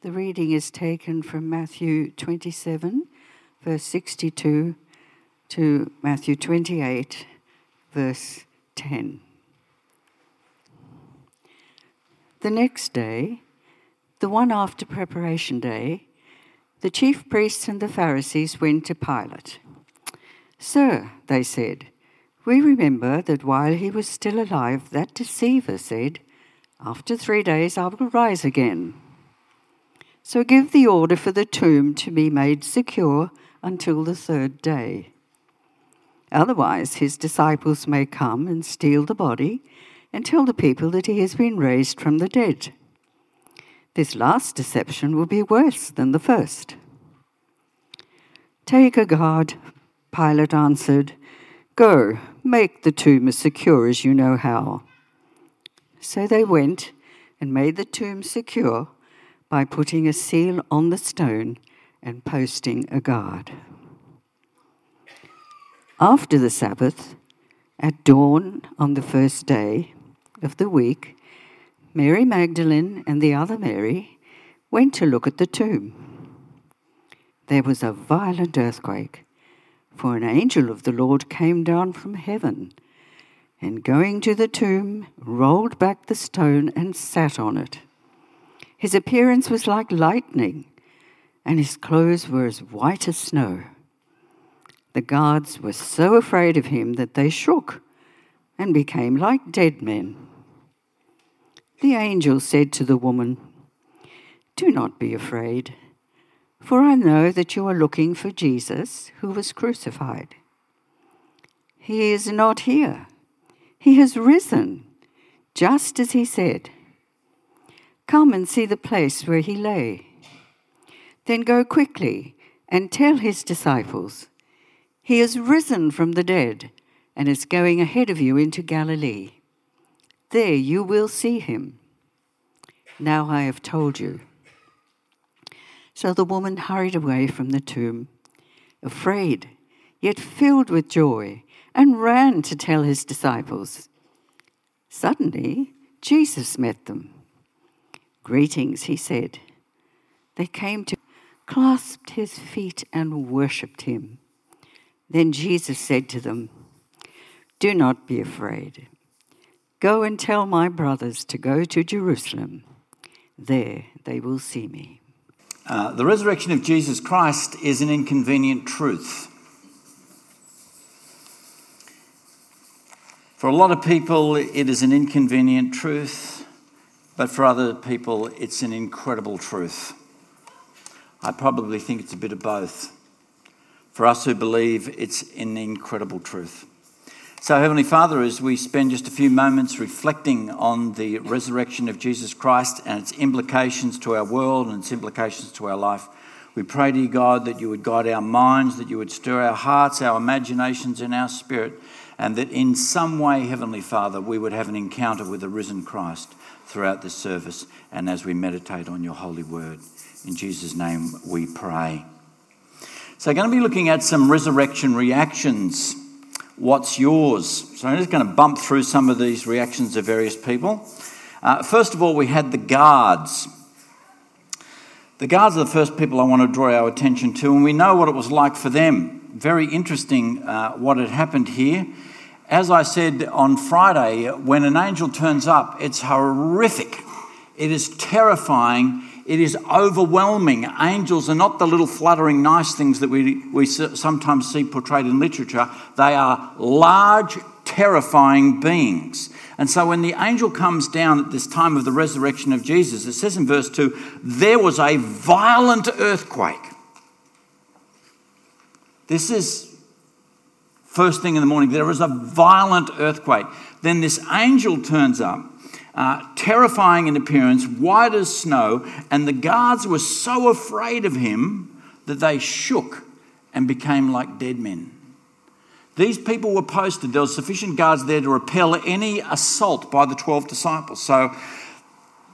The reading is taken from Matthew 27, verse 62, to Matthew 28, verse 10. The next day, the one after preparation day, the chief priests and the Pharisees went to Pilate. Sir, they said, we remember that while he was still alive, that deceiver said, After three days I will rise again. So give the order for the tomb to be made secure until the third day. Otherwise, his disciples may come and steal the body and tell the people that he has been raised from the dead. This last deception will be worse than the first. Take a guard, Pilate answered. Go, make the tomb as secure as you know how. So they went and made the tomb secure by putting a seal on the stone and posting a guard. After the Sabbath, at dawn on the first day of the week, Mary Magdalene and the other Mary went to look at the tomb. There was a violent earthquake, for an angel of the Lord came down from heaven and going to the tomb, rolled back the stone and sat on it. His appearance was like lightning, and his clothes were as white as snow. The guards were so afraid of him that they shook and became like dead men. The angel said to the woman, Do not be afraid, for I know that you are looking for Jesus who was crucified. He is not here, he has risen, just as he said. Come and see the place where he lay. Then go quickly and tell his disciples, He is risen from the dead and is going ahead of you into Galilee. There you will see him. Now I have told you. So the woman hurried away from the tomb, afraid, yet filled with joy, and ran to tell his disciples. Suddenly, Jesus met them. Greetings, he said. They came to, clasped his feet, and worshipped him. Then Jesus said to them, Do not be afraid. Go and tell my brothers to go to Jerusalem. There they will see me. Uh, the resurrection of Jesus Christ is an inconvenient truth. For a lot of people, it is an inconvenient truth. But for other people, it's an incredible truth. I probably think it's a bit of both. For us who believe, it's an incredible truth. So, Heavenly Father, as we spend just a few moments reflecting on the resurrection of Jesus Christ and its implications to our world and its implications to our life, we pray to you, God, that you would guide our minds, that you would stir our hearts, our imaginations, and our spirit, and that in some way, Heavenly Father, we would have an encounter with the risen Christ throughout this service and as we meditate on your holy word. In Jesus' name we pray. So, I'm going to be looking at some resurrection reactions. What's yours? So, I'm just going to bump through some of these reactions of various people. Uh, first of all, we had the guards. The guards are the first people I want to draw our attention to, and we know what it was like for them. Very interesting uh, what had happened here. As I said on Friday, when an angel turns up, it's horrific. It is terrifying. It is overwhelming. Angels are not the little fluttering, nice things that we, we sometimes see portrayed in literature. They are large, terrifying beings. And so when the angel comes down at this time of the resurrection of Jesus, it says in verse 2 there was a violent earthquake. This is first thing in the morning, there is a violent earthquake. Then this angel turns up, uh, terrifying in appearance, white as snow, and the guards were so afraid of him that they shook and became like dead men. These people were posted, there were sufficient guards there to repel any assault by the 12 disciples. So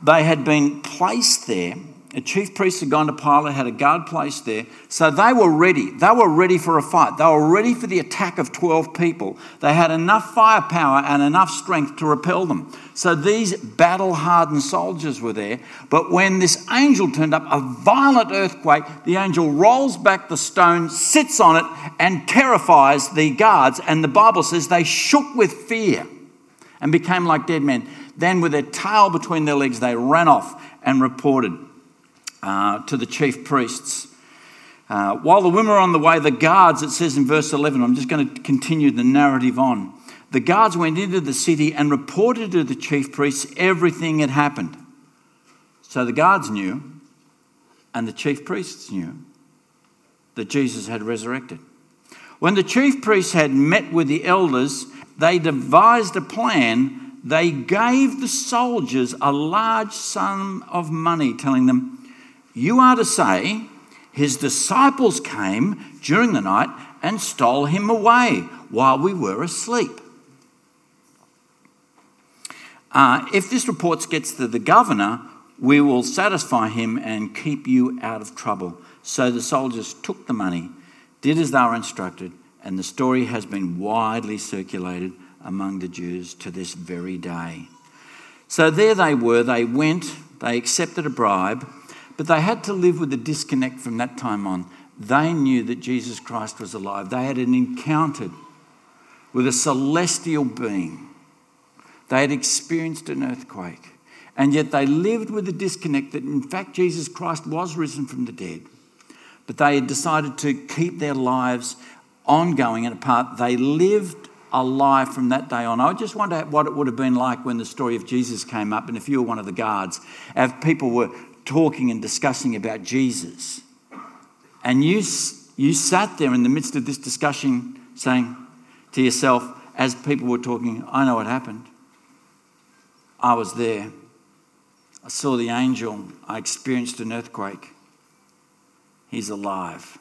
they had been placed there The chief priests had gone to Pilate, had a guard placed there. So they were ready. They were ready for a fight. They were ready for the attack of 12 people. They had enough firepower and enough strength to repel them. So these battle hardened soldiers were there. But when this angel turned up, a violent earthquake, the angel rolls back the stone, sits on it, and terrifies the guards. And the Bible says they shook with fear and became like dead men. Then, with their tail between their legs, they ran off and reported uh, to the chief priests. Uh, while the women were on the way, the guards, it says in verse 11, I'm just going to continue the narrative on. The guards went into the city and reported to the chief priests everything had happened. So the guards knew, and the chief priests knew, that Jesus had resurrected. When the chief priests had met with the elders, they devised a plan they gave the soldiers a large sum of money, telling them, You are to say, his disciples came during the night and stole him away while we were asleep. Uh, if this report gets to the governor, we will satisfy him and keep you out of trouble. So the soldiers took the money, did as they were instructed, and the story has been widely circulated among the Jews to this very day. So there they were, they went, they accepted a bribe, but they had to live with a disconnect from that time on. They knew that Jesus Christ was alive. They had an encounter with a celestial being. They had experienced an earthquake. And yet they lived with a disconnect that, in fact, Jesus Christ was risen from the dead. But they had decided to keep their lives ongoing and apart. They lived a alive from that day on. I just wonder what it would have been like when the story of Jesus came up, and if you were one of the guards, if people were talking and discussing about Jesus, and you, you sat there in the midst of this discussion saying to yourself, as people were talking, I know what happened. I was there. I saw the angel. I experienced an earthquake. He's alive.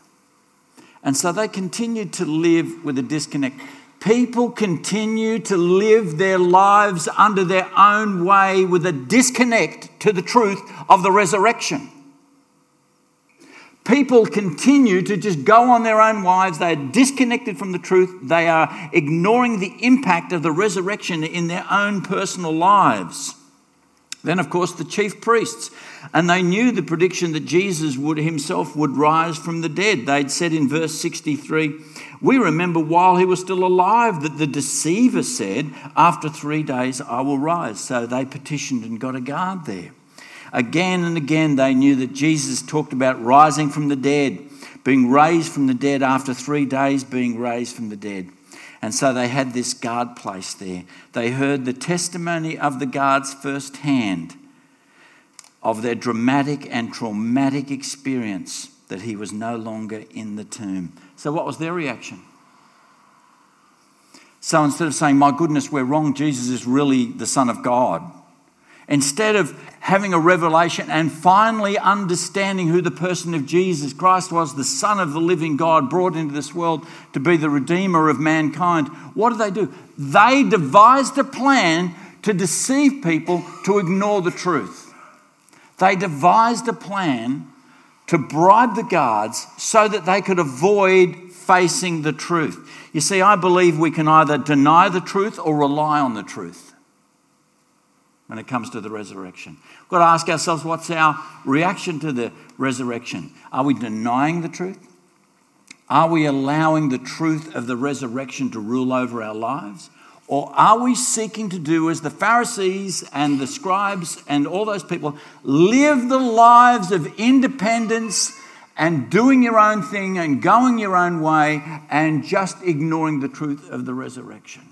And so they continued to live with a disconnect people continue to live their lives under their own way with a disconnect to the truth of the resurrection. People continue to just go on their own lives. They are disconnected from the truth. They are ignoring the impact of the resurrection in their own personal lives. Then, of course, the chief priests. And they knew the prediction that Jesus would himself would rise from the dead. They'd said in verse 63 We remember while he was still alive that the deceiver said, After three days I will rise. So they petitioned and got a guard there. Again and again, they knew that Jesus talked about rising from the dead, being raised from the dead after three days, being raised from the dead. And so they had this guard placed there. They heard the testimony of the guards firsthand of their dramatic and traumatic experience that he was no longer in the tomb. So, what was their reaction? So, instead of saying, My goodness, we're wrong, Jesus is really the Son of God, Instead of having a revelation and finally understanding who the person of Jesus Christ was, the Son of the living God, brought into this world to be the Redeemer of mankind, what did they do? They devised a plan to deceive people to ignore the truth. They devised a plan to bribe the guards so that they could avoid facing the truth. You see, I believe we can either deny the truth or rely on the truth when it comes to the resurrection. We've got to ask ourselves what's our reaction to the resurrection? Are we denying the truth? Are we allowing the truth of the resurrection to rule over our lives? Or are we seeking to do as the Pharisees and the scribes and all those people live the lives of independence and doing your own thing and going your own way and just ignoring the truth of the resurrection?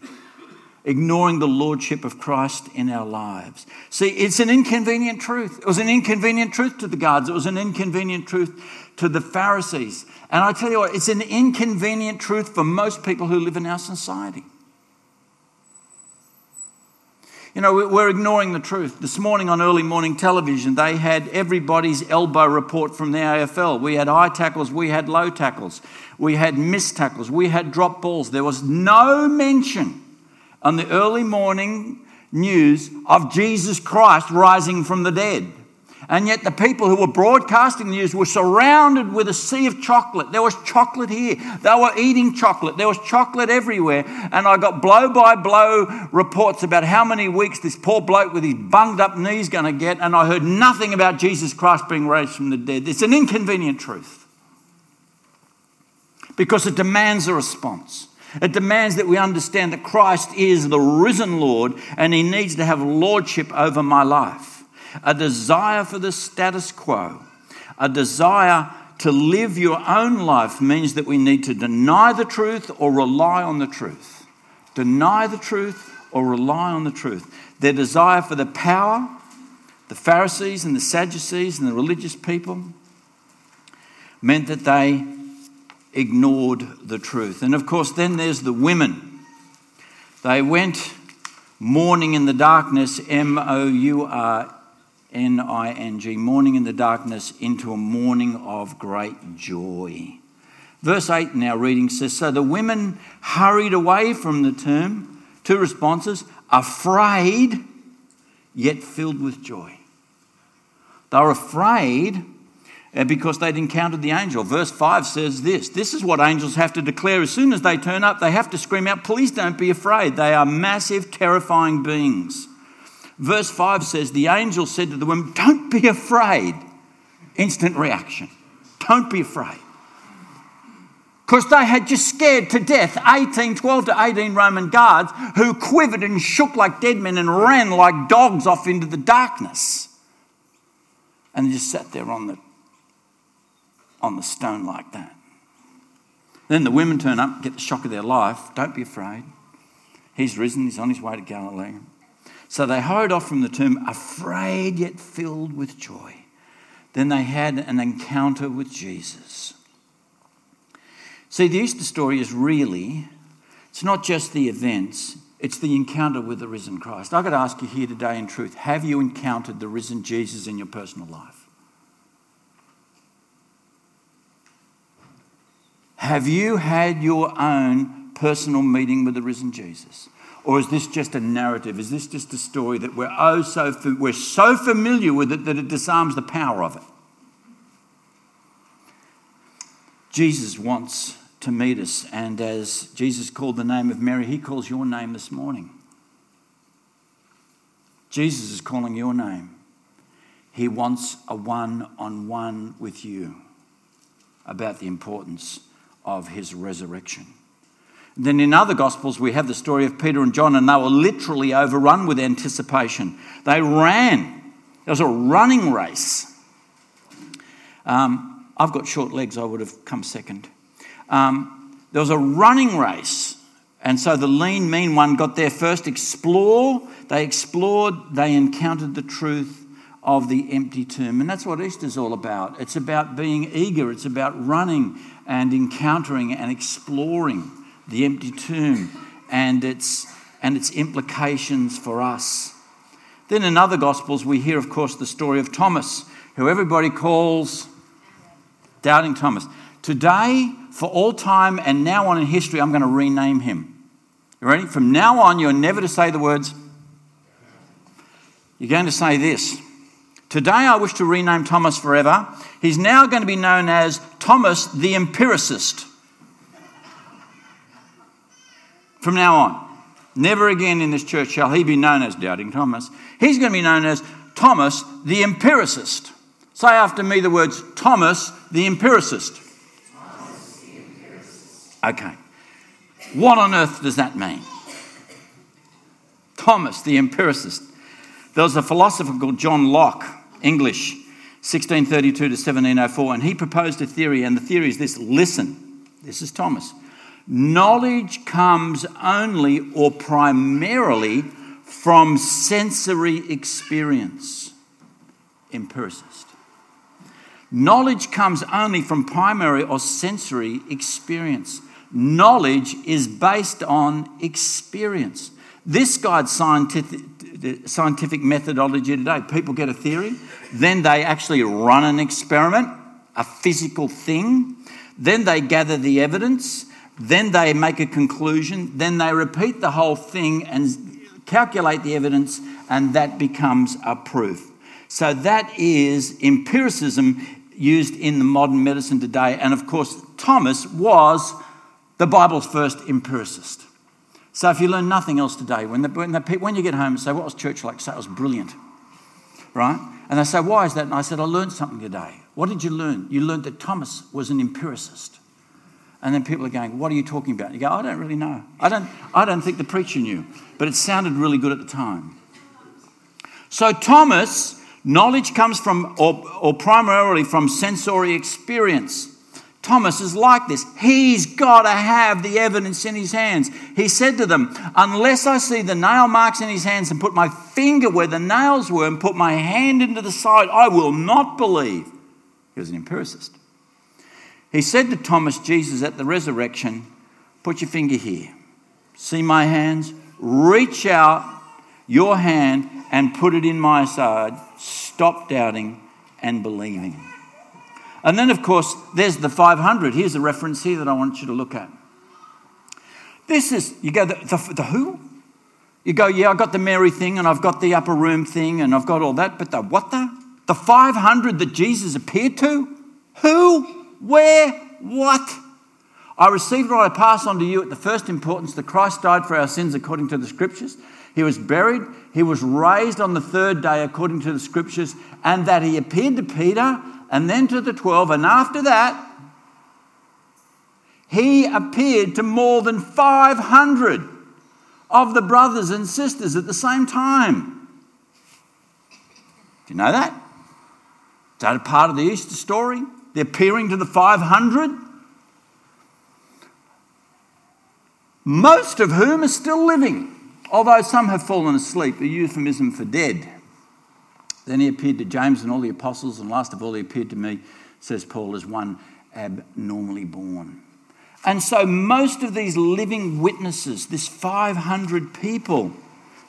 ignoring the lordship of Christ in our lives. See, it's an inconvenient truth. It was an inconvenient truth to the guards, it was an inconvenient truth to the Pharisees. And I tell you what, it's an inconvenient truth for most people who live in our society. You know, we're ignoring the truth. This morning on early morning television, they had everybody's elbow report from the AFL. We had high tackles, we had low tackles, we had missed tackles, we had drop balls. There was no mention on the early morning news of Jesus Christ rising from the dead. And yet, the people who were broadcasting the news were surrounded with a sea of chocolate. There was chocolate here. They were eating chocolate. There was chocolate everywhere. And I got blow by blow reports about how many weeks this poor bloke with his bunged up knees going to get. And I heard nothing about Jesus Christ being raised from the dead. It's an inconvenient truth because it demands a response. It demands that we understand that Christ is the risen Lord and he needs to have lordship over my life a desire for the status quo, a desire to live your own life means that we need to deny the truth or rely on the truth. Deny the truth or rely on the truth. Their desire for the power, the Pharisees and the Sadducees and the religious people, meant that they ignored the truth. And of course, then there's the women. They went mourning in the darkness, M O U R N I N G, mourning in the darkness into a morning of great joy. Verse 8 in our reading says So the women hurried away from the tomb, two responses afraid, yet filled with joy. They were afraid uh, because they'd encountered the angel. Verse 5 says this this is what angels have to declare. As soon as they turn up, they have to scream out, Please don't be afraid. They are massive, terrifying beings. Verse 5 says, The angel said to the woman, Don't be afraid. Instant reaction. Don't be afraid. Because they had just scared to death 18, 12 to 18 Roman guards who quivered and shook like dead men and ran like dogs off into the darkness. And they just sat there on the, on the stone like that. Then the women turn up, get the shock of their life. Don't be afraid. He's risen, he's on his way to Galilee. So they hurried off from the tomb, afraid yet filled with joy. Then they had an encounter with Jesus. See, the Easter story is really, it's not just the events, it's the encounter with the risen Christ. Got to ask you here today in truth have you encountered the risen Jesus in your personal life? Have you had your own personal meeting with the risen Jesus? Or is this just a narrative? Is this just a story that we're oh so we're so familiar with it that it disarms the power of it? Jesus wants to meet us, and as Jesus called the name of Mary, he calls your name this morning. Jesus is calling your name. He wants a one on one with you about the importance of his resurrection. Then in other Gospels, we have the story of Peter and John, and they were literally overrun with anticipation. They ran, it was a running race. Um, I've got short legs, I would have come second. Um, there was a running race. And so the lean, mean one got there first, explore. They explored, they encountered the truth of the empty tomb. And that's what Easter's all about. It's about being eager, it's about running and encountering and exploring the empty tomb, and its, and its implications for us. Then in other Gospels, we hear, of course, the story of Thomas, who everybody calls Doubting Thomas. Today, for all time and now on in history, I'm going to rename him. You ready? From now on, you're never to say the words. You're going to say this. Today, I wish to rename Thomas forever. He's now going to be known as Thomas the Empiricist. From now on. Never again in this church shall he be known as Doubting Thomas. He's going to be known as Thomas the Empiricist. Say after me the words Thomas the Empiricist. Thomas the empiricist. Okay. What on earth does that mean? Thomas the Empiricist. There was a philosopher called John Locke, English, 1632 to 1704, and he proposed a theory, and the theory is this listen, this is Thomas. Knowledge comes only or primarily from sensory experience. Empiricist. Knowledge comes only from primary or sensory experience. Knowledge is based on experience. This guides scientific, scientific methodology today. People get a theory, then they actually run an experiment, a physical thing, then they gather the evidence, then they make a conclusion, then they repeat the whole thing and calculate the evidence, and that becomes a proof. So that is empiricism used in the modern medicine today. And of course, Thomas was the Bible's first empiricist. So if you learn nothing else today, when, the, when, the, when you get home and say, What was church like? Say, It was brilliant. Right? And they say, Why is that? And I said, I learned something today. What did you learn? You learned that Thomas was an empiricist. And then people are going, What are you talking about? And you go, I don't really know. I don't, I don't think the preacher knew, but it sounded really good at the time. So, Thomas, knowledge comes from, or, or primarily from sensory experience. Thomas is like this. He's got to have the evidence in his hands. He said to them, Unless I see the nail marks in his hands and put my finger where the nails were and put my hand into the side, I will not believe. He was an empiricist. He said to Thomas, Jesus, at the resurrection, Put your finger here. See my hands? Reach out your hand and put it in my side. Stop doubting and believing. And then, of course, there's the 500. Here's a reference here that I want you to look at. This is, you go, the, the, the who? You go, yeah, I've got the Mary thing and I've got the upper room thing and I've got all that, but the what the? The 500 that Jesus appeared to? Who? Where? What? I received what I pass on to you at the first importance that Christ died for our sins according to the scriptures. He was buried, he was raised on the third day according to the scriptures, and that he appeared to Peter and then to the 12, and after that, he appeared to more than 500 of the brothers and sisters at the same time. Do you know that? Is that a part of the Easter story? The appearing to the 500? Most of whom are still living, although some have fallen asleep, a euphemism for dead. Then he appeared to James and all the apostles, and last of all, he appeared to me, says Paul, as one abnormally born. And so, most of these living witnesses, this 500 people,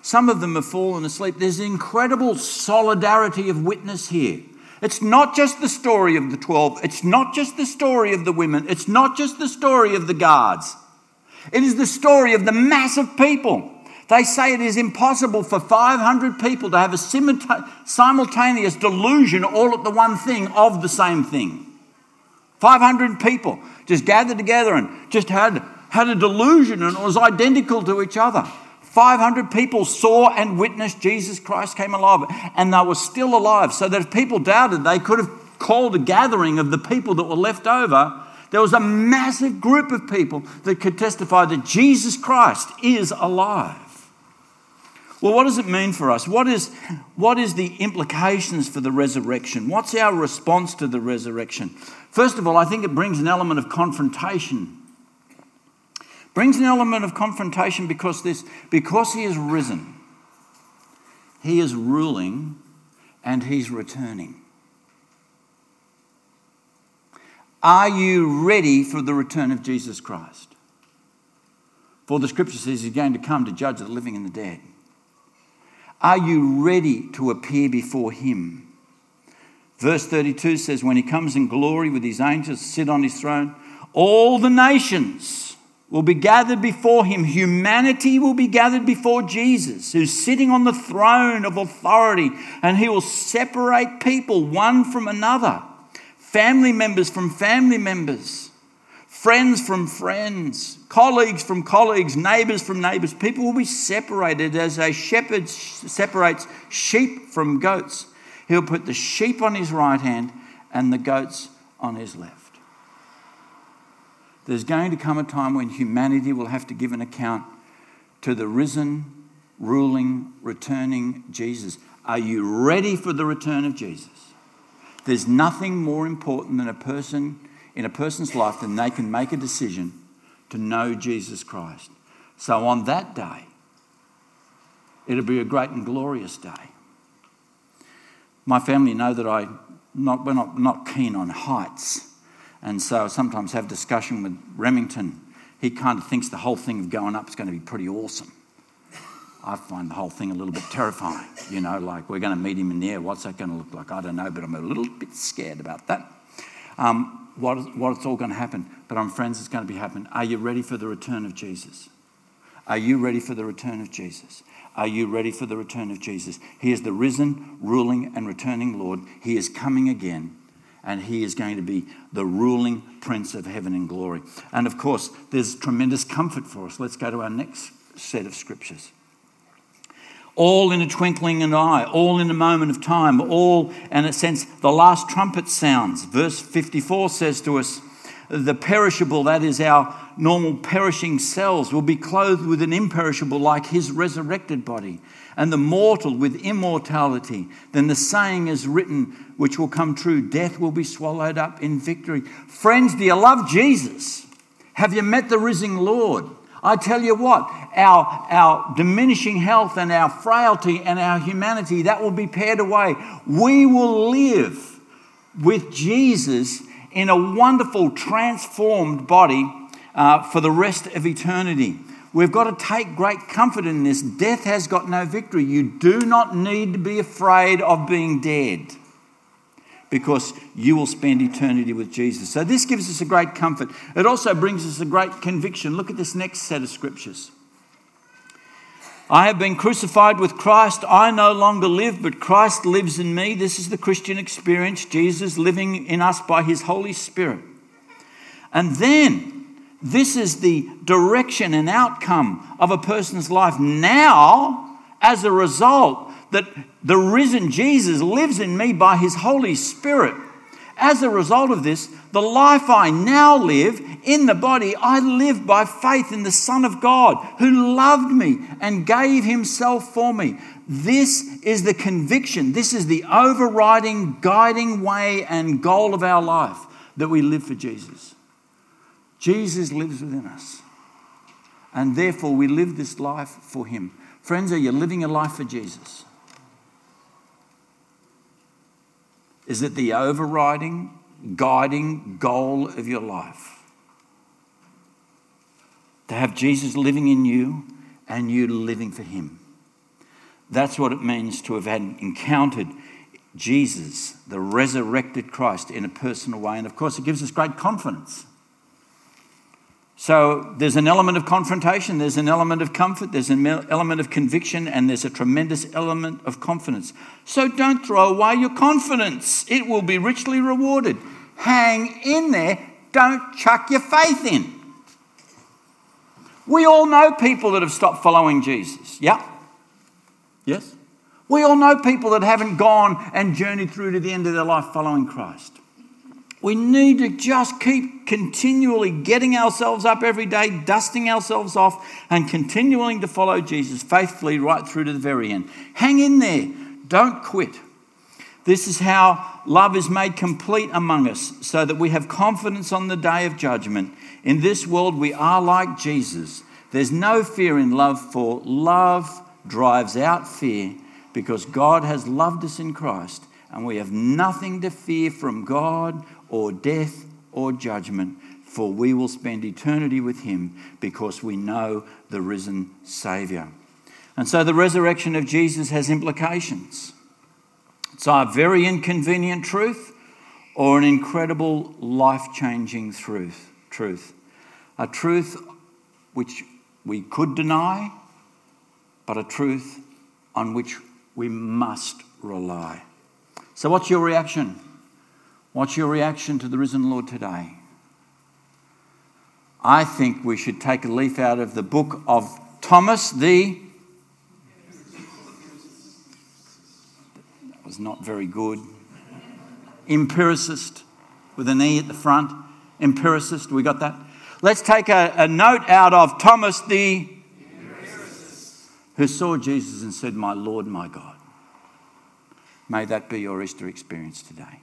some of them have fallen asleep. There's incredible solidarity of witness here. It's not just the story of the 12, it's not just the story of the women, it's not just the story of the guards. It is the story of the mass of people they say it is impossible for 500 people to have a simultaneous delusion all at the one thing of the same thing. 500 people just gathered together and just had, had a delusion and it was identical to each other. 500 people saw and witnessed Jesus Christ came alive and they were still alive. So that if people doubted, they could have called a gathering of the people that were left over. There was a massive group of people that could testify that Jesus Christ is alive. Well, what does it mean for us? What is, what is the implications for the resurrection? What's our response to the resurrection? First of all, I think it brings an element of confrontation. Brings an element of confrontation because this because he is risen. He is ruling and he's returning. Are you ready for the return of Jesus Christ? For the scripture says he's going to come to judge the living and the dead. Are you ready to appear before him? Verse 32 says, When he comes in glory with his angels sit on his throne, all the nations will be gathered before him. Humanity will be gathered before Jesus, who's sitting on the throne of authority, and he will separate people one from another, family members from family members friends from friends, colleagues from colleagues, neighbors from neighbors. People will be separated as a shepherd separates sheep from goats. He'll put the sheep on his right hand and the goats on his left. There's going to come a time when humanity will have to give an account to the risen, ruling, returning Jesus. Are you ready for the return of Jesus? There's nothing more important than a person in a person's life, than they can make a decision to know Jesus Christ. So on that day, it'll be a great and glorious day. My family know that I not, we're not, not keen on heights. And so I sometimes have discussion with Remington. He kind of thinks the whole thing of going up is going to be pretty awesome. I find the whole thing a little bit terrifying. You know, like we're going to meet him in the air. What's that going to look like? I don't know, but I'm a little bit scared about that. Um, what, what's all going to happen. But I'm friends, it's going to be happening. Are you ready for the return of Jesus? Are you ready for the return of Jesus? Are you ready for the return of Jesus? He is the risen, ruling, and returning Lord. He is coming again, and He is going to be the ruling Prince of heaven and glory. And of course, there's tremendous comfort for us. Let's go to our next set of scriptures. All in a twinkling of an eye, all in a moment of time, all in a sense, the last trumpet sounds. Verse 54 says to us, the perishable, that is our normal perishing cells, will be clothed with an imperishable like his resurrected body, and the mortal with immortality. Then the saying is written, which will come true death will be swallowed up in victory. Friends, do you love Jesus? Have you met the risen Lord? I tell you what, our, our diminishing health and our frailty and our humanity, that will be pared away. We will live with Jesus in a wonderful, transformed body uh, for the rest of eternity. We've got to take great comfort in this. Death has got no victory. You do not need to be afraid of being dead because you will spend eternity with Jesus. So, this gives us a great comfort. It also brings us a great conviction. Look at this next set of scriptures. I have been crucified with Christ. I no longer live, but Christ lives in me. This is the Christian experience. Jesus living in us by his Holy Spirit. And then, this is the direction and outcome of a person's life now as a result that the risen Jesus lives in me by his Holy Spirit. As a result of this, the life I now live in the body, I live by faith in the Son of God who loved me and gave himself for me. This is the conviction, this is the overriding, guiding way and goal of our life that we live for Jesus. Jesus lives within us. And therefore, we live this life for him. Friends, are you living a life for Jesus? Is it the overriding, guiding goal of your life? To have Jesus living in you and you living for Him. That's what it means to have had encountered Jesus, the resurrected Christ, in a personal way. And of course, it gives us great confidence so there's an element of confrontation, there's an element of comfort, there's an element of conviction, and there's a tremendous element of confidence. So don't throw away your confidence, it will be richly rewarded. Hang in there, don't chuck your faith in. We all know people that have stopped following Jesus. Yeah? Yes? We all know people that haven't gone and journeyed through to the end of their life following Christ. We need to just keep continually getting ourselves up every day, dusting ourselves off, and continuing to follow Jesus faithfully right through to the very end. Hang in there. Don't quit. This is how love is made complete among us, so that we have confidence on the day of judgment. In this world, we are like Jesus. There's no fear in love, for love drives out fear because God has loved us in Christ, and we have nothing to fear from God or death or judgment, for we will spend eternity with him because we know the risen Saviour. And so the resurrection of Jesus has implications. It's a very inconvenient truth or an incredible life changing truth. Truth. A truth which we could deny, but a truth on which we must rely. So, what's your reaction? What's your reaction to the risen Lord today? I think we should take a leaf out of the book of Thomas, the. That was not very good. Empiricist, with an E at the front. Empiricist, we got that? Let's take a, a note out of Thomas, the. Who saw Jesus and said, My Lord, my God. May that be your Easter experience today.